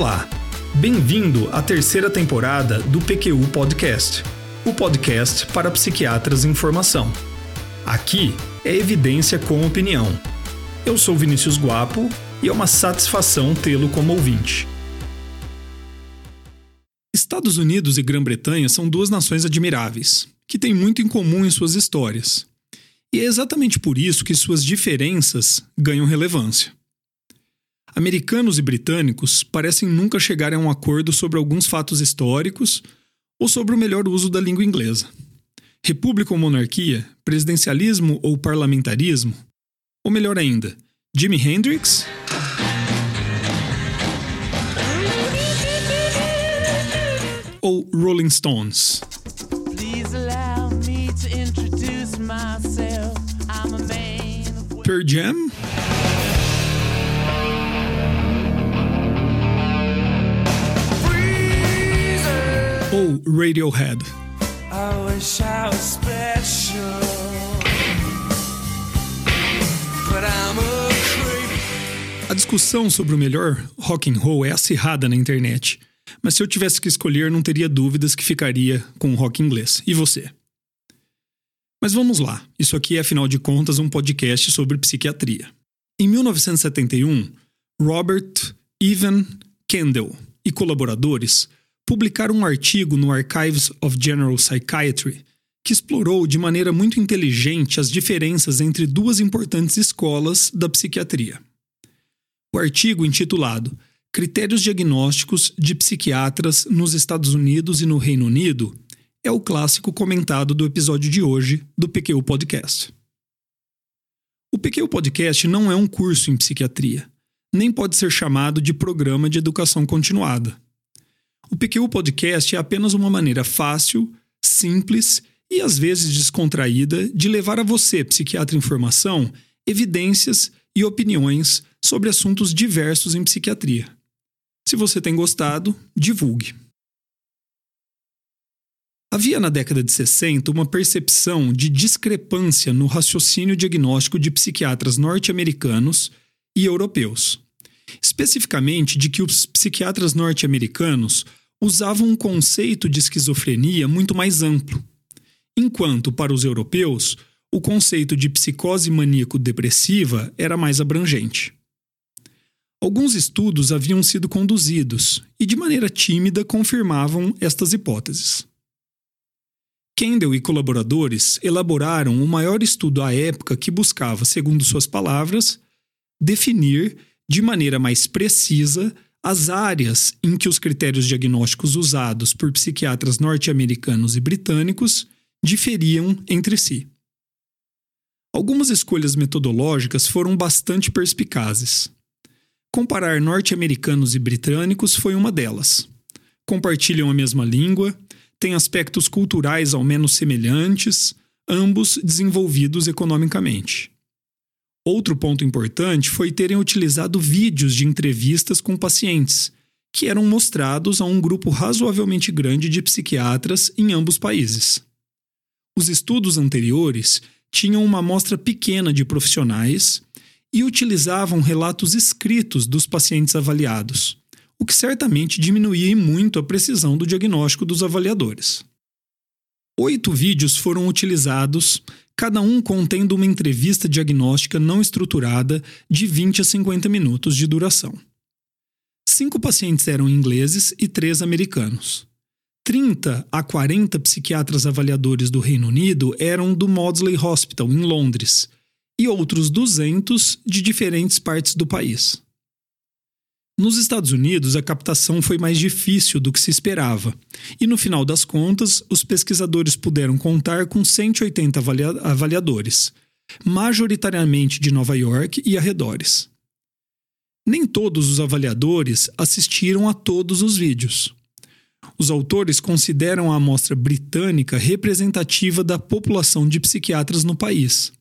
Olá, bem-vindo à terceira temporada do PQU Podcast, o podcast para psiquiatras em formação. Aqui é evidência com opinião. Eu sou Vinícius Guapo e é uma satisfação tê-lo como ouvinte. Estados Unidos e Grã-Bretanha são duas nações admiráveis, que têm muito em comum em suas histórias. E é exatamente por isso que suas diferenças ganham relevância. Americanos e britânicos parecem nunca chegar a um acordo sobre alguns fatos históricos ou sobre o melhor uso da língua inglesa. República ou monarquia, presidencialismo ou parlamentarismo, ou melhor ainda, Jimi Hendrix ou Rolling Stones. Pearl Jam? Ou Radiohead? A discussão sobre o melhor rock and roll é acirrada na internet mas se eu tivesse que escolher, não teria dúvidas que ficaria com o rock inglês. E você? Mas vamos lá, isso aqui é, afinal de contas, um podcast sobre psiquiatria. Em 1971, Robert Evan Kendall e colaboradores publicaram um artigo no Archives of General Psychiatry que explorou de maneira muito inteligente as diferenças entre duas importantes escolas da psiquiatria. O artigo, intitulado Critérios diagnósticos de psiquiatras nos Estados Unidos e no Reino Unido é o clássico comentado do episódio de hoje do PQ Podcast. O PQ Podcast não é um curso em psiquiatria, nem pode ser chamado de programa de educação continuada. O PQ Podcast é apenas uma maneira fácil, simples e às vezes descontraída de levar a você, psiquiatra em formação, evidências e opiniões sobre assuntos diversos em psiquiatria. Se você tem gostado, divulgue. Havia na década de 60 uma percepção de discrepância no raciocínio diagnóstico de psiquiatras norte-americanos e europeus. Especificamente de que os psiquiatras norte-americanos usavam um conceito de esquizofrenia muito mais amplo, enquanto para os europeus o conceito de psicose maníaco-depressiva era mais abrangente. Alguns estudos haviam sido conduzidos e, de maneira tímida, confirmavam estas hipóteses. Kendall e colaboradores elaboraram o maior estudo à época que buscava, segundo suas palavras, definir de maneira mais precisa as áreas em que os critérios diagnósticos usados por psiquiatras norte-americanos e britânicos diferiam entre si. Algumas escolhas metodológicas foram bastante perspicazes. Comparar norte-americanos e britânicos foi uma delas. Compartilham a mesma língua, têm aspectos culturais ao menos semelhantes, ambos desenvolvidos economicamente. Outro ponto importante foi terem utilizado vídeos de entrevistas com pacientes, que eram mostrados a um grupo razoavelmente grande de psiquiatras em ambos países. Os estudos anteriores tinham uma amostra pequena de profissionais e utilizavam relatos escritos dos pacientes avaliados, o que certamente diminuía muito a precisão do diagnóstico dos avaliadores. Oito vídeos foram utilizados, cada um contendo uma entrevista diagnóstica não estruturada de 20 a 50 minutos de duração. Cinco pacientes eram ingleses e três americanos. 30 a 40 psiquiatras avaliadores do Reino Unido eram do Maudsley Hospital, em Londres, e outros 200 de diferentes partes do país. Nos Estados Unidos, a captação foi mais difícil do que se esperava, e no final das contas, os pesquisadores puderam contar com 180 avalia avaliadores, majoritariamente de Nova York e arredores. Nem todos os avaliadores assistiram a todos os vídeos. Os autores consideram a amostra britânica representativa da população de psiquiatras no país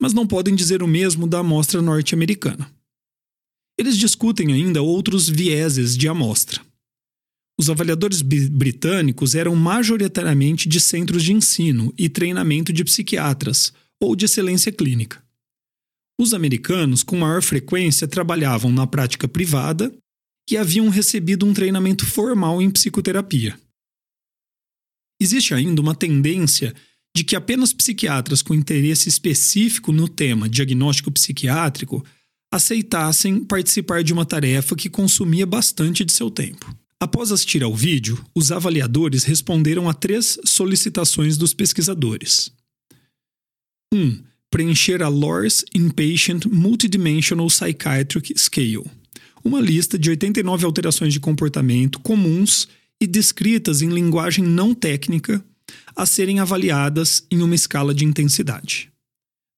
mas não podem dizer o mesmo da amostra norte-americana. Eles discutem ainda outros vieses de amostra. Os avaliadores britânicos eram majoritariamente de centros de ensino e treinamento de psiquiatras ou de excelência clínica. Os americanos, com maior frequência, trabalhavam na prática privada e haviam recebido um treinamento formal em psicoterapia. Existe ainda uma tendência de que apenas psiquiatras com interesse específico no tema diagnóstico psiquiátrico aceitassem participar de uma tarefa que consumia bastante de seu tempo. Após assistir ao vídeo, os avaliadores responderam a três solicitações dos pesquisadores. 1. Um, preencher a Loris Inpatient Multidimensional Psychiatric Scale, uma lista de 89 alterações de comportamento comuns e descritas em linguagem não técnica a serem avaliadas em uma escala de intensidade.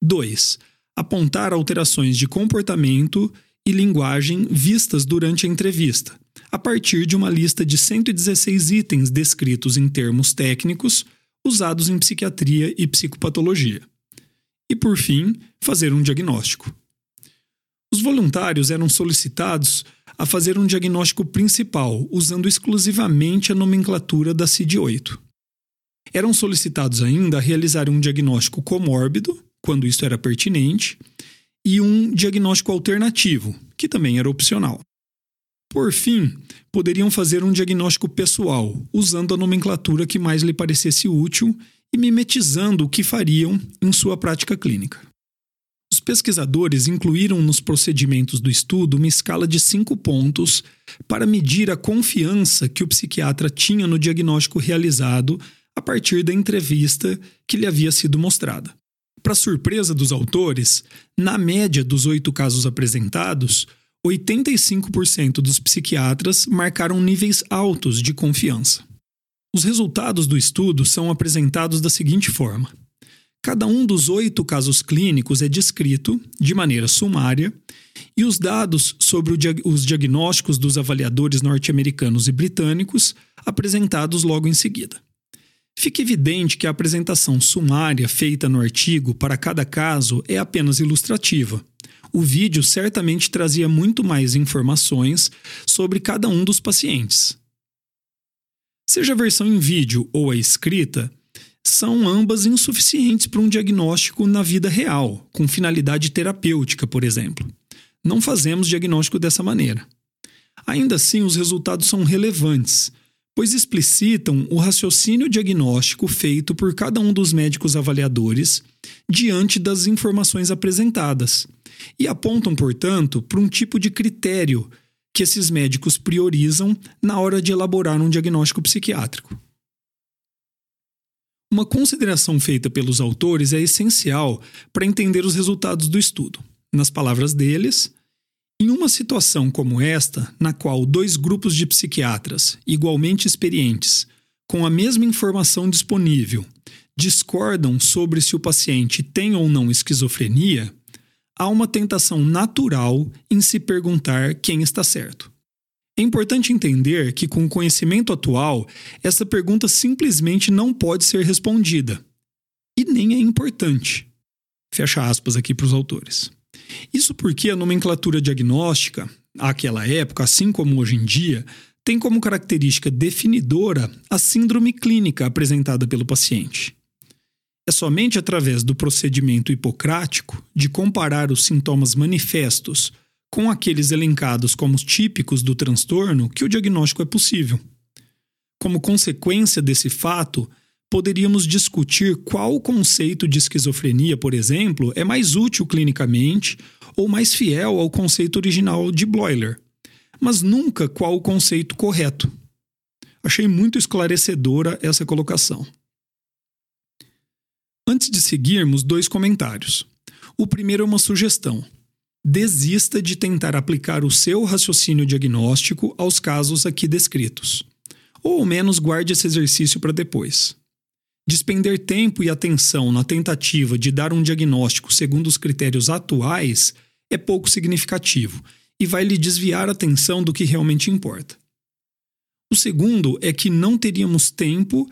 2. Apontar alterações de comportamento e linguagem vistas durante a entrevista, a partir de uma lista de 116 itens descritos em termos técnicos usados em psiquiatria e psicopatologia. E, por fim, fazer um diagnóstico. Os voluntários eram solicitados a fazer um diagnóstico principal, usando exclusivamente a nomenclatura da CID-8. Eram solicitados ainda a realizar um diagnóstico comórbido, quando isso era pertinente, e um diagnóstico alternativo, que também era opcional. Por fim, poderiam fazer um diagnóstico pessoal, usando a nomenclatura que mais lhe parecesse útil e mimetizando o que fariam em sua prática clínica. Os pesquisadores incluíram nos procedimentos do estudo uma escala de cinco pontos para medir a confiança que o psiquiatra tinha no diagnóstico realizado a partir da entrevista que lhe havia sido mostrada. Para surpresa dos autores, na média dos oito casos apresentados, 85% dos psiquiatras marcaram níveis altos de confiança. Os resultados do estudo são apresentados da seguinte forma: cada um dos oito casos clínicos é descrito, de maneira sumária, e os dados sobre dia os diagnósticos dos avaliadores norte-americanos e britânicos apresentados logo em seguida. Fica evidente que a apresentação sumária feita no artigo para cada caso é apenas ilustrativa o vídeo certamente trazia muito mais informações sobre cada um dos pacientes. Seja a versão em vídeo ou a escrita, são ambas insuficientes para um diagnóstico na vida real, com finalidade terapêutica, por exemplo. Não fazemos diagnóstico dessa maneira. Ainda assim, os resultados são relevantes, pois explicitam o raciocínio diagnóstico feito por cada um dos médicos avaliadores diante das informações apresentadas e apontam, portanto, para um tipo de critério que esses médicos priorizam na hora de elaborar um diagnóstico psiquiátrico. Uma consideração feita pelos autores é essencial para entender os resultados do estudo. Nas palavras deles, em uma situação como esta, na qual dois grupos de psiquiatras, igualmente experientes, com a mesma informação disponível, discordam sobre se o paciente tem ou não esquizofrenia, há uma tentação natural em se perguntar quem está certo. É importante entender que, com o conhecimento atual, essa pergunta simplesmente não pode ser respondida. E nem é importante. Fecha aspas aqui para os autores. Isso porque a nomenclatura diagnóstica, àquela época, assim como hoje em dia, tem como característica definidora a síndrome clínica apresentada pelo paciente. É somente através do procedimento hipocrático de comparar os sintomas manifestos com aqueles elencados como típicos do transtorno que o diagnóstico é possível. Como consequência desse fato, poderíamos discutir qual conceito de esquizofrenia, por exemplo, é mais útil clinicamente ou mais fiel ao conceito original de Bloiler, mas nunca qual o conceito correto. Achei muito esclarecedora essa colocação. Antes de seguirmos, dois comentários. O primeiro é uma sugestão. Desista de tentar aplicar o seu raciocínio diagnóstico aos casos aqui descritos. Ou ao menos guarde esse exercício para depois. Despender tempo e atenção na tentativa de dar um diagnóstico segundo os critérios atuais é pouco significativo e vai lhe desviar a atenção do que realmente importa. O segundo é que não teríamos tempo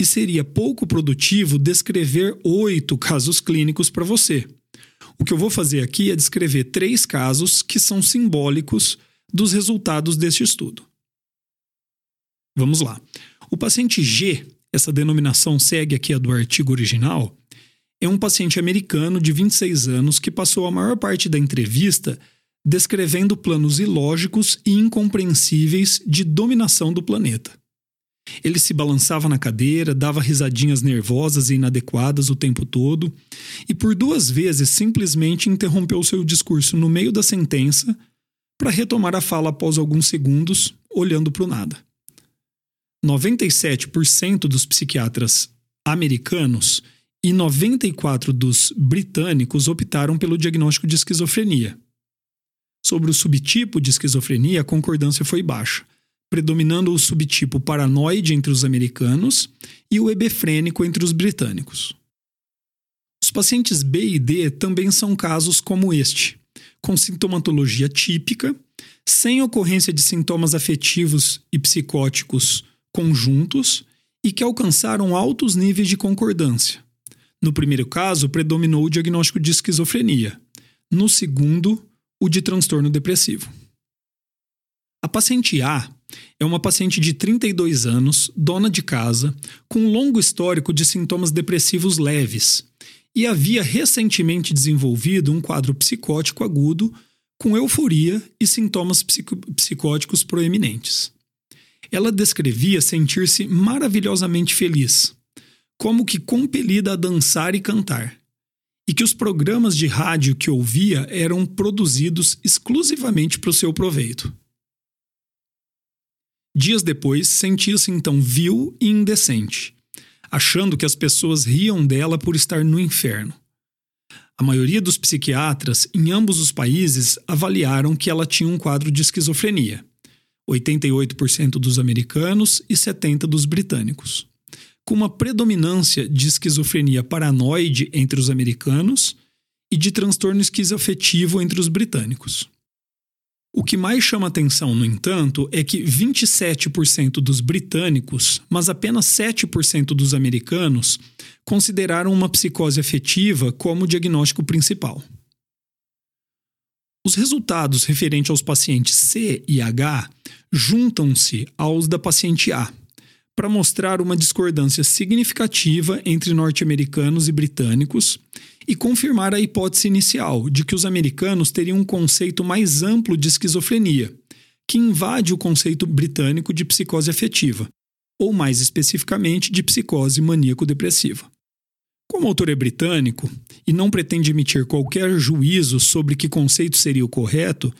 e seria pouco produtivo descrever oito casos clínicos para você. O que eu vou fazer aqui é descrever três casos que são simbólicos dos resultados deste estudo. Vamos lá. O paciente G, essa denominação segue aqui a do artigo original, é um paciente americano de 26 anos que passou a maior parte da entrevista descrevendo planos ilógicos e incompreensíveis de dominação do planeta. Ele se balançava na cadeira, dava risadinhas nervosas e inadequadas o tempo todo, e por duas vezes simplesmente interrompeu seu discurso no meio da sentença para retomar a fala após alguns segundos, olhando para o nada. 97% dos psiquiatras americanos e 94 dos britânicos optaram pelo diagnóstico de esquizofrenia. Sobre o subtipo de esquizofrenia, a concordância foi baixa, predominando o subtipo paranoide entre os americanos e o hebefrênico entre os britânicos. Os pacientes B e D também são casos como este, com sintomatologia típica, sem ocorrência de sintomas afetivos e psicóticos conjuntos e que alcançaram altos níveis de concordância. No primeiro caso, predominou o diagnóstico de esquizofrenia. No segundo, o de transtorno depressivo. A paciente A é uma paciente de 32 anos, dona de casa, com um longo histórico de sintomas depressivos leves e havia recentemente desenvolvido um quadro psicótico agudo com euforia e sintomas psicóticos proeminentes. Ela descrevia sentir-se maravilhosamente feliz, como que compelida a dançar e cantar, e que os programas de rádio que ouvia eram produzidos exclusivamente para o seu proveito. Dias depois, sentia-se então vil e indecente, achando que as pessoas riam dela por estar no inferno. A maioria dos psiquiatras em ambos os países avaliaram que ela tinha um quadro de esquizofrenia, 88% dos americanos e 70% dos britânicos com uma predominância de esquizofrenia paranoide entre os americanos e de transtorno esquizoafetivo entre os britânicos. O que mais chama atenção, no entanto, é que 27% dos britânicos, mas apenas 7% dos americanos, consideraram uma psicose afetiva como o diagnóstico principal. Os resultados referentes aos pacientes C e H juntam-se aos da paciente A para mostrar uma discordância significativa entre norte-americanos e britânicos e confirmar a hipótese inicial de que os americanos teriam um conceito mais amplo de esquizofrenia, que invade o conceito britânico de psicose afetiva, ou mais especificamente de psicose maníaco-depressiva. Como o autor é britânico e não pretende emitir qualquer juízo sobre que conceito seria o correto,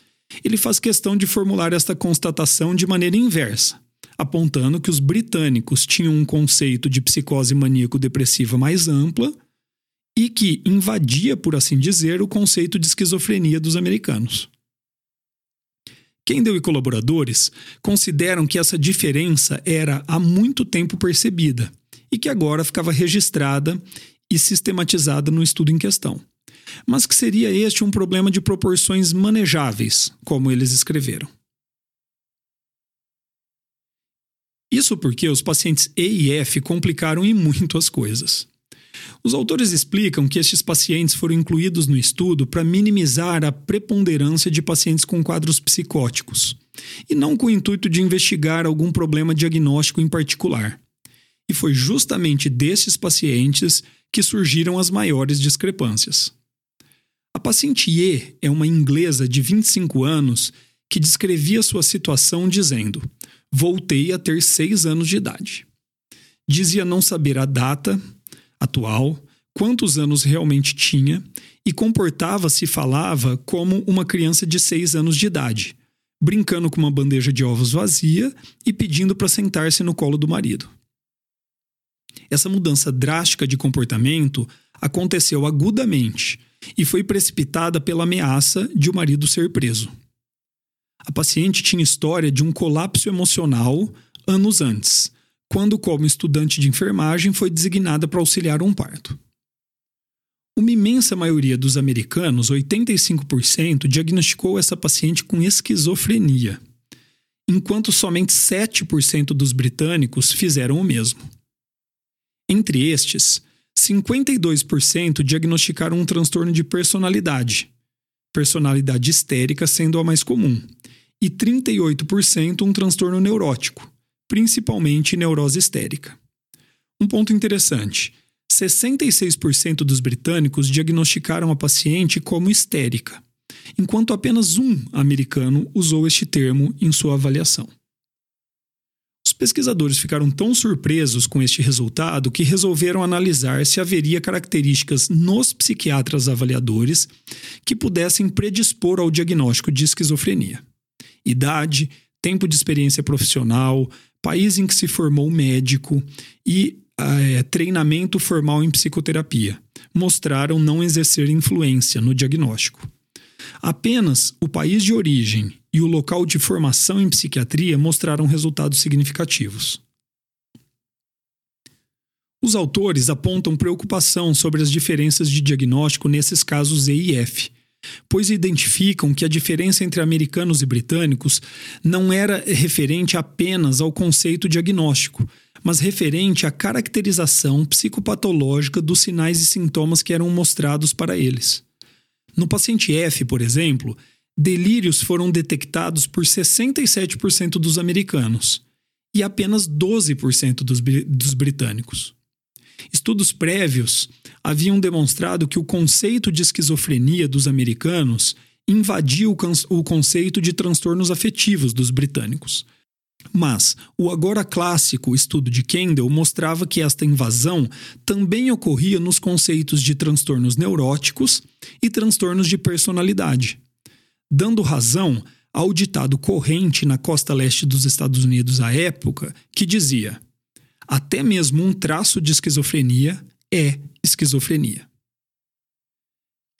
ele faz questão de formular esta constatação de maneira inversa, apontando que os britânicos tinham um conceito de psicose maníaco-depressiva mais ampla e que invadia, por assim dizer, o conceito de esquizofrenia dos americanos. Kendall e colaboradores consideram que essa diferença era há muito tempo percebida e que agora ficava registrada e sistematizada no estudo em questão, mas que seria este um problema de proporções manejáveis, como eles escreveram. Isso porque os pacientes E e F complicaram em muito as coisas. Os autores explicam que estes pacientes foram incluídos no estudo para minimizar a preponderância de pacientes com quadros psicóticos, e não com o intuito de investigar algum problema diagnóstico em particular. E foi justamente desses pacientes que surgiram as maiores discrepâncias. A paciente E é uma inglesa de 25 anos que descrevia sua situação dizendo: voltei a ter seis anos de idade. Dizia não saber a data atual, quantos anos realmente tinha e comportava-se e falava como uma criança de seis anos de idade, brincando com uma bandeja de ovos vazia e pedindo para sentar-se no colo do marido. Essa mudança drástica de comportamento aconteceu agudamente e foi precipitada pela ameaça de o marido ser preso. A paciente tinha história de um colapso emocional anos antes, quando, como estudante de enfermagem, foi designada para auxiliar um parto. Uma imensa maioria dos americanos, 85%, diagnosticou essa paciente com esquizofrenia, enquanto somente 7% dos britânicos fizeram o mesmo. Entre estes, 52% diagnosticaram um transtorno de personalidade, personalidade histérica sendo a mais comum, e 38% um transtorno neurótico, principalmente neurose histérica. Um ponto interessante: 66% dos britânicos diagnosticaram a paciente como histérica, enquanto apenas um americano usou este termo em sua avaliação. Os pesquisadores ficaram tão surpresos com este resultado que resolveram analisar se haveria características nos psiquiatras avaliadores que pudessem predispor ao diagnóstico de esquizofrenia. Idade, tempo de experiência profissional, país em que se formou médico e é, treinamento formal em psicoterapia mostraram não exercer influência no diagnóstico. Apenas o país de origem e o local de formação em psiquiatria mostraram resultados significativos. Os autores apontam preocupação sobre as diferenças de diagnóstico nesses casos E e F, pois identificam que a diferença entre americanos e britânicos não era referente apenas ao conceito diagnóstico, mas referente à caracterização psicopatológica dos sinais e sintomas que eram mostrados para eles. No paciente F, por exemplo, delírios foram detectados por 67% dos americanos e apenas 12% dos, dos britânicos. Estudos prévios haviam demonstrado que o conceito de esquizofrenia dos americanos invadia o, o conceito de transtornos afetivos dos britânicos. Mas o agora clássico estudo de Kendall mostrava que esta invasão também ocorria nos conceitos de transtornos neuróticos e transtornos de personalidade, dando razão ao ditado corrente na costa leste dos Estados Unidos à época, que dizia: até mesmo um traço de esquizofrenia é esquizofrenia.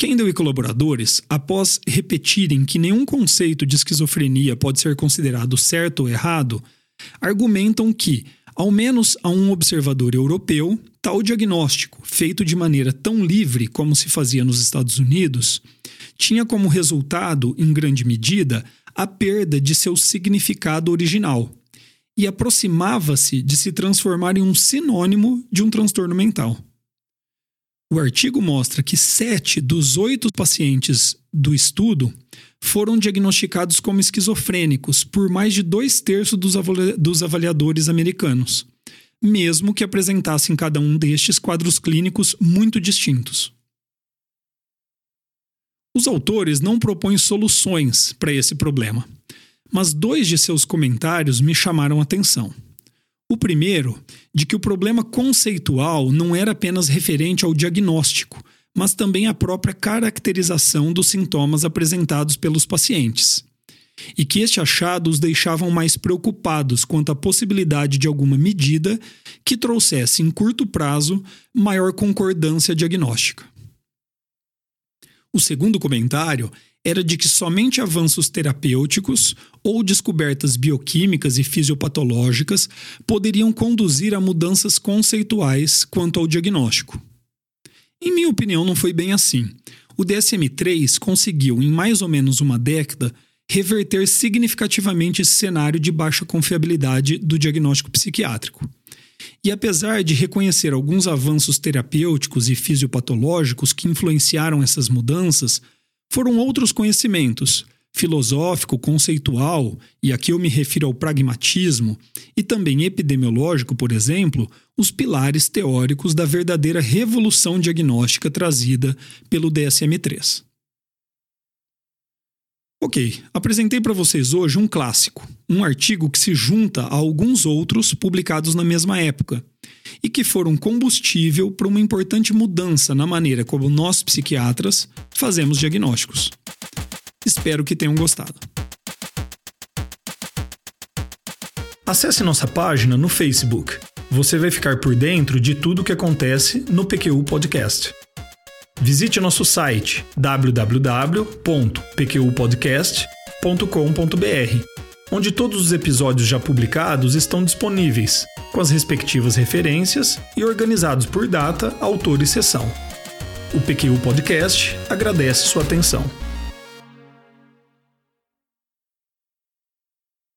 Kendall e colaboradores, após repetirem que nenhum conceito de esquizofrenia pode ser considerado certo ou errado, argumentam que, ao menos a um observador europeu, tal diagnóstico, feito de maneira tão livre como se fazia nos Estados Unidos, tinha como resultado, em grande medida, a perda de seu significado original e aproximava-se de se transformar em um sinônimo de um transtorno mental. O artigo mostra que sete dos oito pacientes do estudo foram diagnosticados como esquizofrênicos por mais de dois terços dos avaliadores americanos, mesmo que apresentassem cada um destes quadros clínicos muito distintos. Os autores não propõem soluções para esse problema, mas dois de seus comentários me chamaram a atenção. O primeiro, de que o problema conceitual não era apenas referente ao diagnóstico, mas também à própria caracterização dos sintomas apresentados pelos pacientes. E que este achado os deixavam mais preocupados quanto à possibilidade de alguma medida que trouxesse, em curto prazo, maior concordância diagnóstica. O segundo comentário era de que somente avanços terapêuticos ou descobertas bioquímicas e fisiopatológicas poderiam conduzir a mudanças conceituais quanto ao diagnóstico. Em minha opinião, não foi bem assim. O DSM-3 conseguiu, em mais ou menos uma década, reverter significativamente esse cenário de baixa confiabilidade do diagnóstico psiquiátrico. E apesar de reconhecer alguns avanços terapêuticos e fisiopatológicos que influenciaram essas mudanças, foram outros conhecimentos, filosófico, conceitual, e aqui eu me refiro ao pragmatismo, e também epidemiológico, por exemplo, os pilares teóricos da verdadeira revolução diagnóstica trazida pelo DSM-3. Ok, apresentei para vocês hoje um clássico, um artigo que se junta a alguns outros publicados na mesma época e que foram combustível para uma importante mudança na maneira como nós psiquiatras fazemos diagnósticos. Espero que tenham gostado. Acesse nossa página no Facebook. Você vai ficar por dentro de tudo o que acontece no PQU Podcast. Visite nosso site www.pqpodcast.com.br, onde todos os episódios já publicados estão disponíveis, com as respectivas referências e organizados por data, autor e sessão. O PQU Podcast agradece sua atenção.